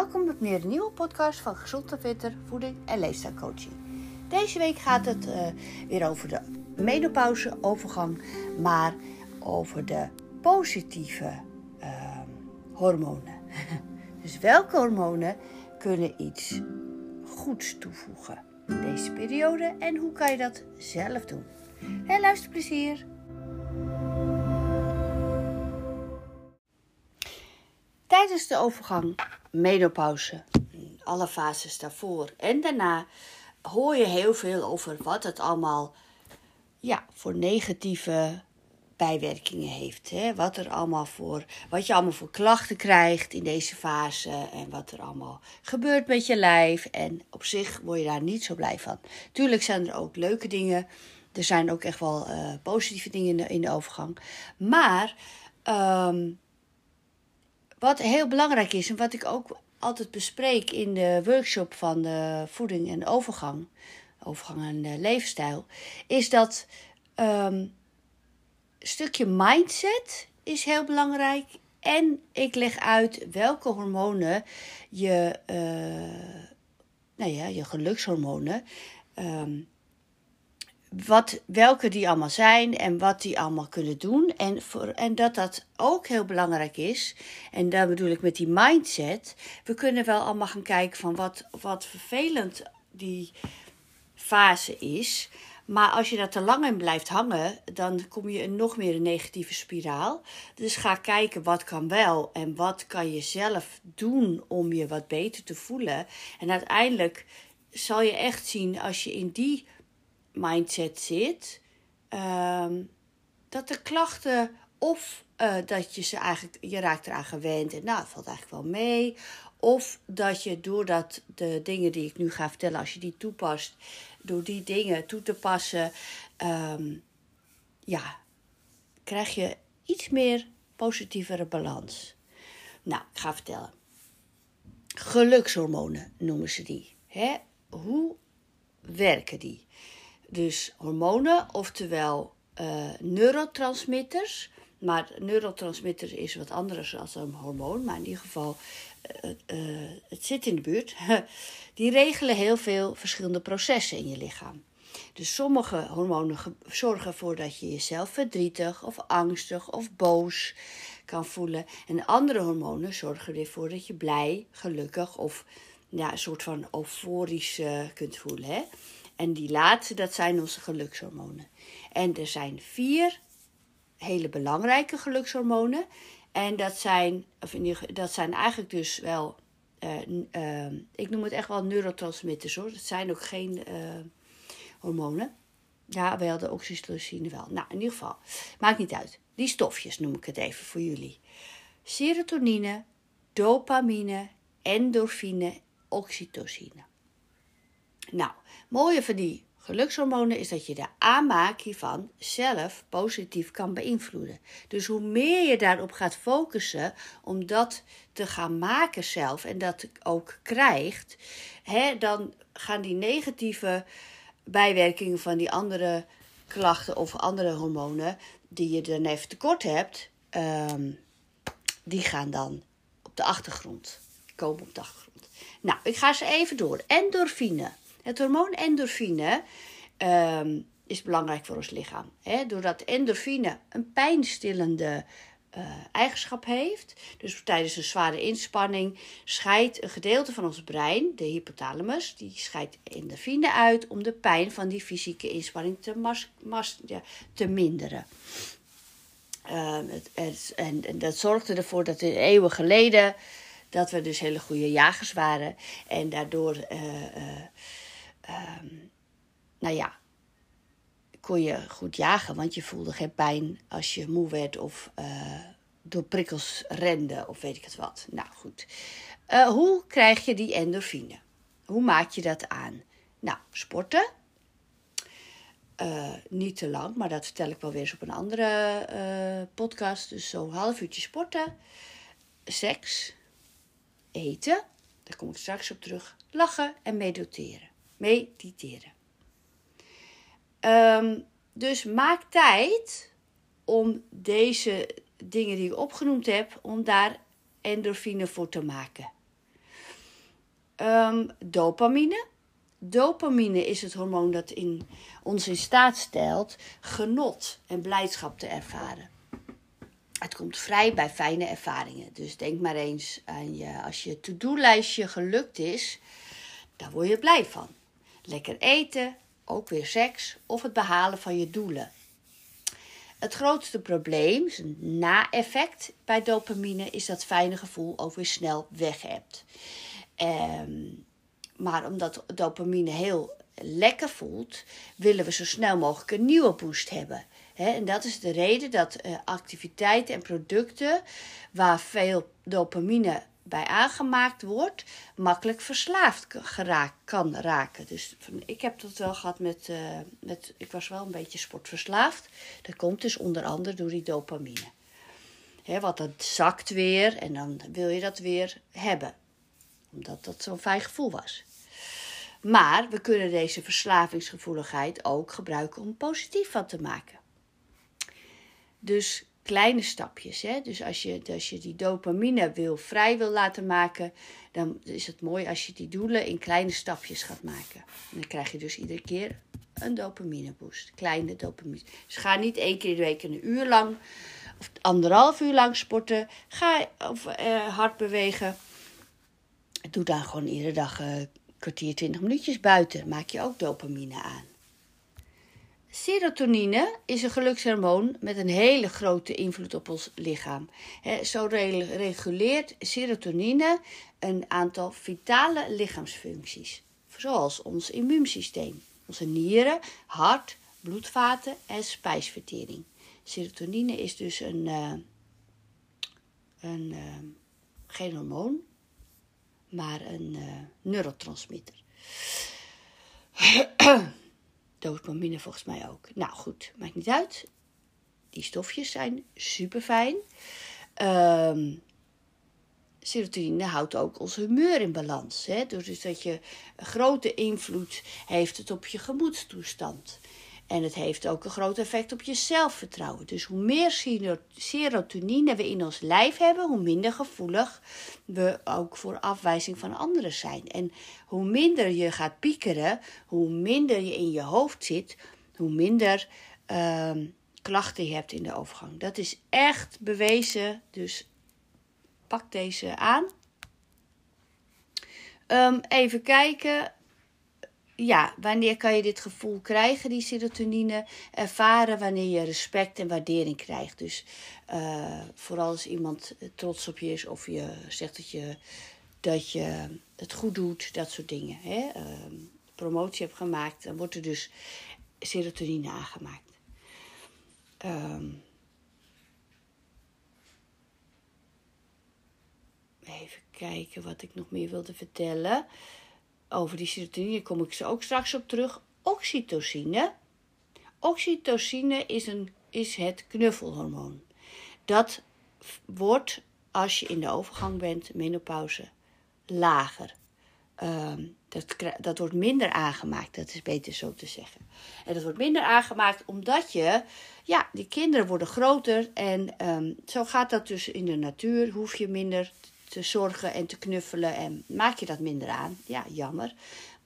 welkom op weer een nieuwe podcast van Gezond en Fitter, Voeding en Leefstijlcoaching. Deze week gaat het uh, weer over de menopauze, overgang, maar over de positieve uh, hormonen. dus welke hormonen kunnen iets goeds toevoegen in deze periode en hoe kan je dat zelf doen? En luisterplezier! Tijdens de overgang, menopauze, alle fases daarvoor en daarna hoor je heel veel over wat het allemaal ja, voor negatieve bijwerkingen heeft. Hè? Wat, er allemaal voor, wat je allemaal voor klachten krijgt in deze fase en wat er allemaal gebeurt met je lijf. En op zich word je daar niet zo blij van. Tuurlijk zijn er ook leuke dingen. Er zijn ook echt wel uh, positieve dingen in de, in de overgang. Maar um, wat heel belangrijk is en wat ik ook altijd bespreek in de workshop van de voeding en overgang, overgang en de levensstijl, is dat um, stukje mindset is heel belangrijk. En ik leg uit welke hormonen je, uh, nou ja, je gelukshormonen, um, wat, welke die allemaal zijn en wat die allemaal kunnen doen. En, voor, en dat dat ook heel belangrijk is. En daar bedoel ik met die mindset. We kunnen wel allemaal gaan kijken van wat, wat vervelend die fase is. Maar als je daar te lang in blijft hangen, dan kom je in nog meer een negatieve spiraal. Dus ga kijken wat kan wel en wat kan je zelf doen om je wat beter te voelen. En uiteindelijk zal je echt zien als je in die mindset zit, um, dat de klachten of uh, dat je ze eigenlijk, je raakt eraan gewend en nou, het valt eigenlijk wel mee. Of dat je doordat de dingen die ik nu ga vertellen, als je die toepast, door die dingen toe te passen, um, ja, krijg je iets meer positievere balans. Nou, ik ga vertellen. Gelukshormonen noemen ze die. Hè? Hoe werken die? Dus hormonen, oftewel uh, neurotransmitters. Maar neurotransmitter is wat anders dan een hormoon, maar in ieder geval, uh, uh, het zit in de buurt. Die regelen heel veel verschillende processen in je lichaam. Dus sommige hormonen zorgen ervoor dat je jezelf verdrietig of angstig of boos kan voelen. En andere hormonen zorgen ervoor dat je blij, gelukkig of ja, een soort van euforisch kunt voelen. Hè? En die laatste, dat zijn onze gelukshormonen. En er zijn vier hele belangrijke gelukshormonen. En dat zijn, of dat zijn eigenlijk dus wel, uh, uh, ik noem het echt wel neurotransmitters hoor. Dat zijn ook geen uh, hormonen. Ja, wel de oxytocine wel. Nou, in ieder geval, maakt niet uit. Die stofjes noem ik het even voor jullie. Serotonine, dopamine, endorfine, oxytocine. Nou, mooie van die gelukshormonen is dat je de aanmaak hiervan zelf positief kan beïnvloeden. Dus hoe meer je daarop gaat focussen om dat te gaan maken zelf en dat ook krijgt, hè, dan gaan die negatieve bijwerkingen van die andere klachten of andere hormonen die je dan even tekort hebt, um, die gaan dan op de achtergrond. Komen op de achtergrond. Nou, ik ga ze even door. Endorfine. Het hormoon endorfine um, is belangrijk voor ons lichaam. Hè? Doordat endorfine een pijnstillende uh, eigenschap heeft. Dus tijdens een zware inspanning scheidt een gedeelte van ons brein, de hypothalamus, die scheidt endorfine uit om de pijn van die fysieke inspanning te, te minderen. Uh, het, en, en, dat zorgde ervoor dat in eeuwen geleden dat we dus hele goede jagers waren en daardoor uh, um, nou ja, kon je goed jagen, want je voelde geen pijn als je moe werd of uh, door prikkels rende of weet ik het wat. Nou goed. Uh, hoe krijg je die endorfine? Hoe maak je dat aan? Nou, sporten. Uh, niet te lang, maar dat vertel ik wel weer eens op een andere podcast. Dus zo'n half uurtje sporten. Seks. Eten. Daar kom ik straks op terug. Lachen en mediteren mediteren. Um, dus maak tijd om deze dingen die ik opgenoemd heb, om daar endorfine voor te maken. Ehm, dopamine. Dopamine is het hormoon dat in, ons in staat stelt genot en blijdschap te ervaren. Het komt vrij bij fijne ervaringen. Dus denk maar eens aan je, als je to-do-lijstje gelukt is, daar word je blij van. Lekker eten, ook weer seks of het behalen van je doelen. Het grootste probleem, een na-effect bij dopamine, is dat fijne gevoel ook weer snel weg hebt. Ehm, maar omdat dopamine heel lekker voelt, willen we zo snel mogelijk een nieuwe boost hebben. en dat is de reden dat uh, activiteiten en producten waar veel dopamine bij aangemaakt wordt, makkelijk verslaafd kan raken. Dus ik heb dat wel gehad met, uh, met. Ik was wel een beetje sportverslaafd. Dat komt dus onder andere door die dopamine. He, want dat zakt weer en dan wil je dat weer hebben. Omdat dat zo'n fijn gevoel was. Maar we kunnen deze verslavingsgevoeligheid ook gebruiken om positief van te maken. Dus kleine stapjes. Hè? Dus als je, als je die dopamine wil, vrij wil laten maken, dan is het mooi als je die doelen in kleine stapjes gaat maken. En dan krijg je dus iedere keer een dopamine boost. Kleine dopamine. Dus ga niet één keer de week een uur lang of anderhalf uur lang sporten. Ga of, uh, hard bewegen. Doe dan gewoon iedere dag een kwartier, twintig minuutjes buiten. Maak je ook dopamine aan. Serotonine is een gelukshormoon met een hele grote invloed op ons lichaam. zo reguleert serotonine een aantal vitale lichaamsfuncties, zoals ons immuunsysteem, onze nieren, hart, bloedvaten en spijsvertering. Serotonine is dus een, uh, een uh, geen hormoon, maar een uh, neurotransmitter. Dopamine volgens mij ook. Nou goed, maakt niet uit. Die stofjes zijn super fijn. Um, serotonine houdt ook ons humeur in balans. Hè? Dus dat je een grote invloed heeft het op je gemoedstoestand. En het heeft ook een groot effect op je zelfvertrouwen. Dus hoe meer serotonine we in ons lijf hebben, hoe minder gevoelig we ook voor afwijzing van anderen zijn. En hoe minder je gaat piekeren, hoe minder je in je hoofd zit, hoe minder uh, klachten je hebt in de overgang. Dat is echt bewezen. Dus pak deze aan. Um, even kijken ja, wanneer kan je dit gevoel krijgen, die serotonine? Ervaren wanneer je respect en waardering krijgt. Dus uh, vooral als iemand trots op je is of je zegt dat je, dat je het goed doet, dat soort dingen. Hè? Uh, promotie hebt gemaakt, dan wordt er dus serotonine aangemaakt. Um, even kijken wat ik nog meer wilde vertellen over die serotonine kom ik zo ook straks op terug. Oxytocine. Oxytocine is, een, is het knuffelhormoon. Dat wordt als je in de overgang bent, menopauze, lager. Ehm, dat, dat wordt minder aangemaakt, dat is beter zo te zeggen. En dat wordt minder aangemaakt omdat je, ja, die kinderen worden groter en um, zo gaat dat dus in de natuur. Hoef je minder te zorgen en te knuffelen en maak je dat minder aan. Ja, jammer.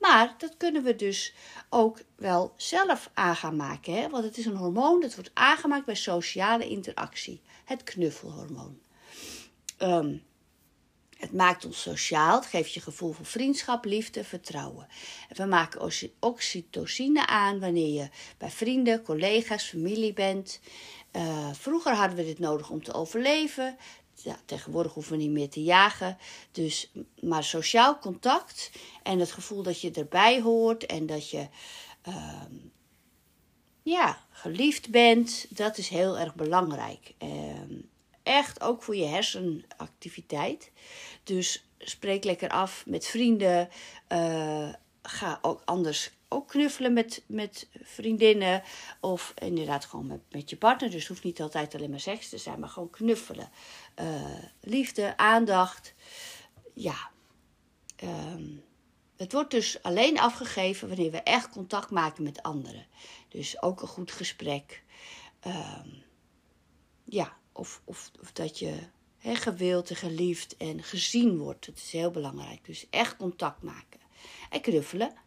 Maar dat kunnen we dus ook wel zelf aan gaan maken. Hè? Want het is een hormoon dat wordt aangemaakt bij sociale interactie. Het knuffelhormoon. Um, het maakt ons sociaal. Het geeft je gevoel van vriendschap, liefde, vertrouwen. En we maken oxytocine aan wanneer je bij vrienden, collega's, familie bent. Uh, vroeger hadden we dit nodig om te overleven ja, tegenwoordig hoeven we niet meer te jagen. Dus, maar sociaal contact en het gevoel dat je erbij hoort en dat je uh, ja, geliefd bent, dat is heel erg belangrijk. Uh, echt ook voor je hersenactiviteit. Dus spreek lekker af met vrienden. Uh, ga ook anders ook knuffelen met, met vriendinnen. Of inderdaad gewoon met, met je partner. Dus het hoeft niet altijd alleen maar seks te zijn, maar gewoon knuffelen. Uh, liefde, aandacht. Ja. Um, het wordt dus alleen afgegeven wanneer we echt contact maken met anderen. Dus ook een goed gesprek. Um, ja, of, of, of dat je he, gewild en geliefd en gezien wordt. Dat is heel belangrijk. Dus echt contact maken. En knuffelen.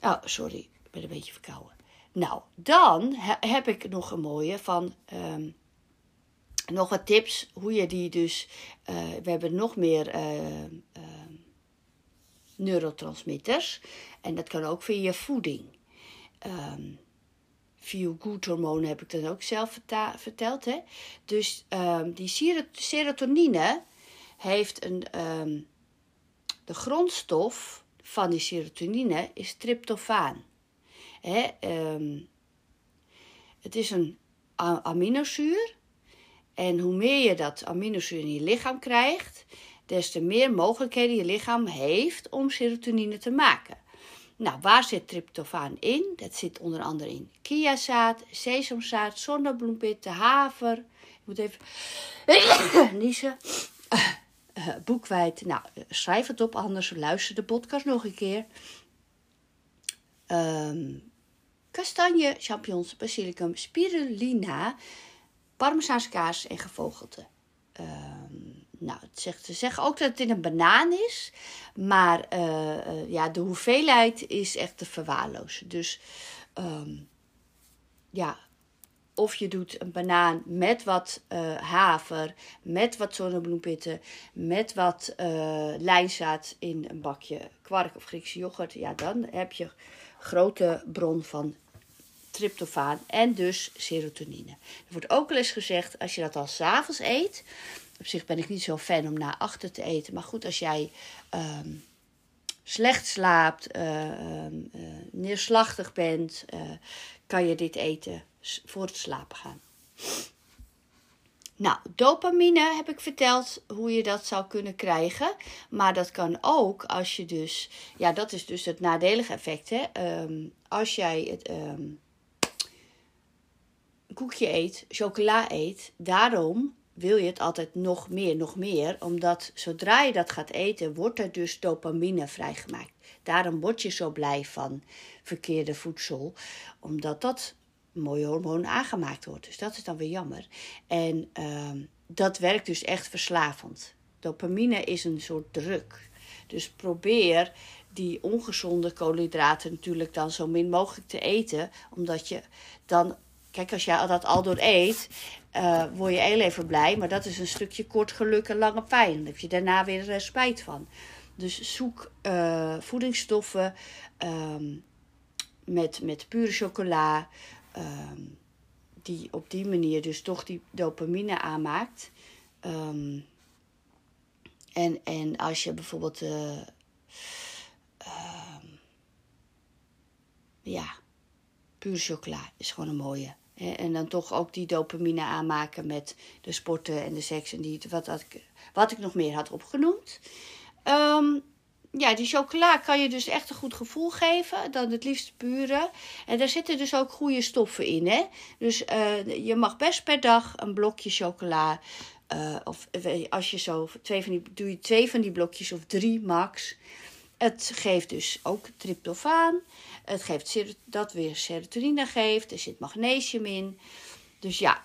Oh, sorry, ik ben een beetje verkouden. Nou, dan heb ik nog een mooie van. Ehm, nog wat tips hoe je die dus. Uh, we hebben nog meer uh, uh, neurotransmitters. En dat kan ook via voeding. Um, feel good hormonen heb ik dan ook zelf verteld. Hè? Dus die serotonine heeft een. De grondstof van die serotonine is tryptofaan. Um, het is een aminozuur. En hoe meer je dat aminozuur in je lichaam krijgt, des te meer mogelijkheden je lichaam heeft om serotonine te maken. Nou, waar zit tryptofaan in? Dat zit onder andere in kiazaad, sesamzaad, zonnebloempitten, haver. Ik moet even niezen. Uh, boekwijd. Nou, schrijf het op, anders luister de podcast nog een keer. Um, kastanje, champignons, basilicum, spirulina, parmezaanse kaas en gevogelte. Um, nou, het zegt, ze zeggen ook dat het in een banaan is. Maar uh, ja, de hoeveelheid is echt te verwaarlozen. Dus um, ja, of je doet een banaan met wat uh, haver, met wat zonnebloempitten, met wat uh, lijnzaad in een bakje kwark of Griekse yoghurt. Ja, dan heb je grote bron van tryptofaan en dus serotonine. Er wordt ook wel eens gezegd, als je dat al s'avonds eet, op zich ben ik niet zo fan om na achter te eten. Maar goed, als jij um, slecht slaapt, uh, neerslachtig bent, kan je dit eten voor het slapen gaan. Nou, dopamine heb ik verteld hoe je dat zou kunnen krijgen. Maar dat kan ook als je dus, ja, dat is dus het nadelige effect. Hè? Um, als jij het um, koekje eet, chocola eet, daarom wil je het altijd nog meer, nog meer. Omdat zodra je dat gaat eten, wordt er dus dopamine vrijgemaakt. Daarom word je zo blij van verkeerde voedsel. Omdat dat mooie hormoon aangemaakt wordt. Dus dat is dan weer jammer. En uh, dat werkt dus echt verslavend. Dopamine is een soort druk. Dus probeer die ongezonde koolhydraten natuurlijk dan zo min mogelijk te eten. Omdat je dan Kijk, als je dat al door eet, uh, word je heel even blij. Maar dat is een stukje kort geluk en lange pijn. Dan heb je daarna weer uh, spijt van. Dus zoek uh, voedingsstoffen um, met, met pure chocola. Um, die op die manier dus toch die dopamine aanmaakt. Um, en, en als je bijvoorbeeld. ja, pure chocola is gewoon een mooie. En dan toch ook die dopamine aanmaken met de sporten en de seks en die, wat, ik, wat ik nog meer had opgenoemd. Um, ja, die chocola kan je dus echt een goed gevoel geven. Dan het liefst pure. En daar zitten dus ook goede stoffen in. Hè? Dus uh, je mag best per dag een blokje chocola. Uh, of als je zo twee van die, doe je twee van die blokjes of drie max. Het geeft dus ook tryptofaan. Het geeft dat weer serotonine geeft. Er zit magnesium in. Dus ja,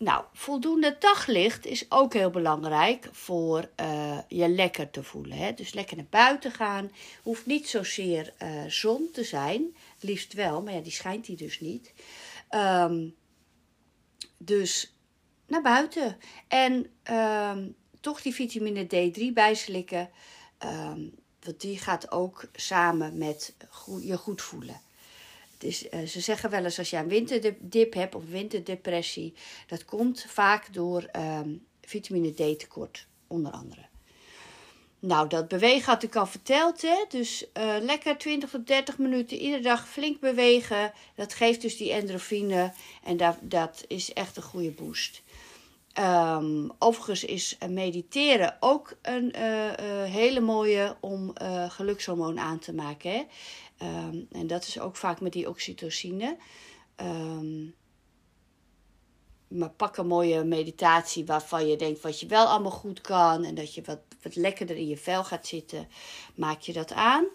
nou, voldoende daglicht is ook heel belangrijk voor uh, je lekker te voelen. Hè? Dus lekker naar buiten gaan. Hoeft niet zozeer uh, zon te zijn. Liefst wel, maar ja, die schijnt hier dus niet. Um, dus naar buiten. En um, toch die vitamine D3 bijslikken. Um, want die gaat ook samen met je goed voelen. Uh, ze zeggen wel eens als je een winterdip hebt of winterdepressie, dat komt vaak door um, vitamine D tekort, onder andere. Nou, dat bewegen had ik al verteld. Hè? Dus uh, lekker 20 tot 30 minuten iedere dag flink bewegen. Dat geeft dus die endorfine. En dat, dat is echt een goede boost. Um, overigens is mediteren ook een hele mooie om gelukshormoon aan te maken. Hè? Um, en dat is ook vaak met die oxytocine. Um, maar pak een mooie meditatie waarvan je denkt wat je wel allemaal goed kan. En dat je wat, wat lekkerder in je vel gaat zitten. Maak je dat aan.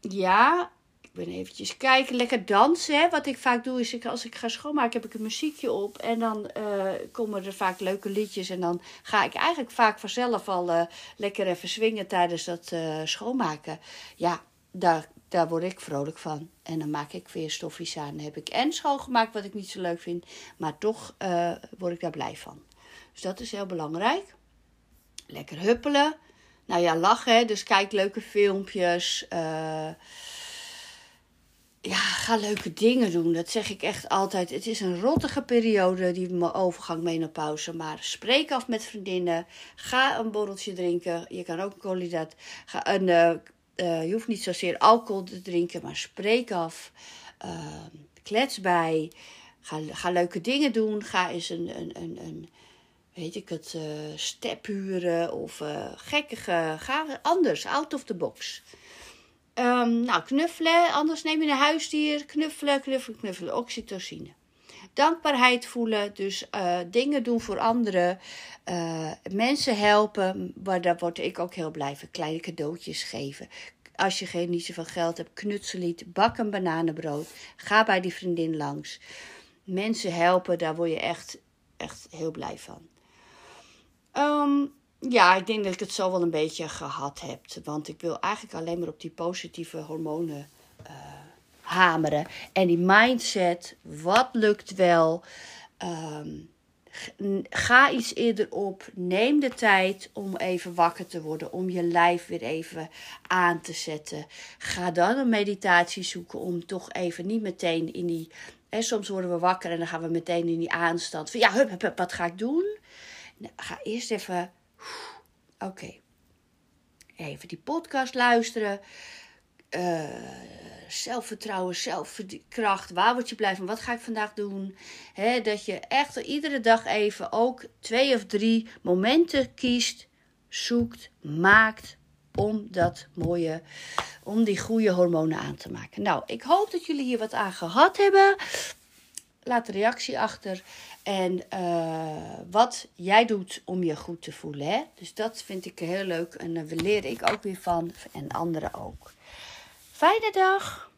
ja, ben eventjes kijken. Lekker dansen. Hè. Wat ik vaak doe is, ik, als ik ga schoonmaken, heb ik een muziekje op. En dan uh, komen er vaak leuke liedjes. En dan ga ik eigenlijk vaak vanzelf al uh, lekker even swingen tijdens dat uh, schoonmaken. Ja, daar, daar word ik vrolijk van. En dan maak ik weer stoffies aan. Heb ik en schoongemaakt wat ik niet zo leuk vind. Maar toch word ik daar blij van. Dus dat is heel belangrijk. Lekker huppelen. Nou ja, lachen. Dus kijk leuke filmpjes. Ja, ga leuke dingen doen. Dat zeg ik echt altijd. Het is een rottige periode, die overgang menopauze. Maar spreek af met vriendinnen. Ga een borreltje drinken. Je kan ook koolhydraat. Ga een, uh, je hoeft niet zozeer alcohol te drinken, maar spreek af. Uh, klets bij. Ga, ga leuke dingen doen. Ga eens een, een, een, een weet ik het, step huren of gekkige. Ga anders, out of the box. Um, nou, knuffelen. Anders neem je een huisdier. Knuffelen, knuffelen, knuffelen. Oxytocine. Dankbaarheid voelen. Dus uh, dingen doen voor anderen. Uh, mensen helpen. Maar daar word ik ook heel blij van. Kleine cadeautjes geven. Als je geen, niet zoveel geld hebt, knutseliet. Bak een bananenbrood. Ga bij die vriendin langs. Mensen helpen, daar word je echt, echt heel blij van. Um, ja, ik denk dat ik het zo wel een beetje gehad heb. Want ik wil eigenlijk alleen maar op die positieve hormonen uh, hameren. En die mindset, wat lukt wel? Um, ga iets eerder op. Neem de tijd om even wakker te worden. Om je lijf weer even aan te zetten. Ga dan een meditatie zoeken om toch even niet meteen in die. Hè, soms worden we wakker en dan gaan we meteen in die aanstand. Van ja, hup, hup, hup wat ga ik doen? Nou, ga eerst even Oké. Even die podcast luisteren. Uh, zelfvertrouwen, zelfkracht. Waar word je blij van? Wat ga ik vandaag doen? Dat je echt iedere dag even ook twee of drie momenten kiest, zoekt, maakt om dat mooie, om die goede hormonen aan te maken. Nou, ik hoop dat jullie hier wat aan gehad hebben. Laat een reactie achter. En uh, wat jij doet om je goed te voelen. Dus dat vind ik heel leuk. En daar leer ik ook weer van. En anderen ook. Fijne dag.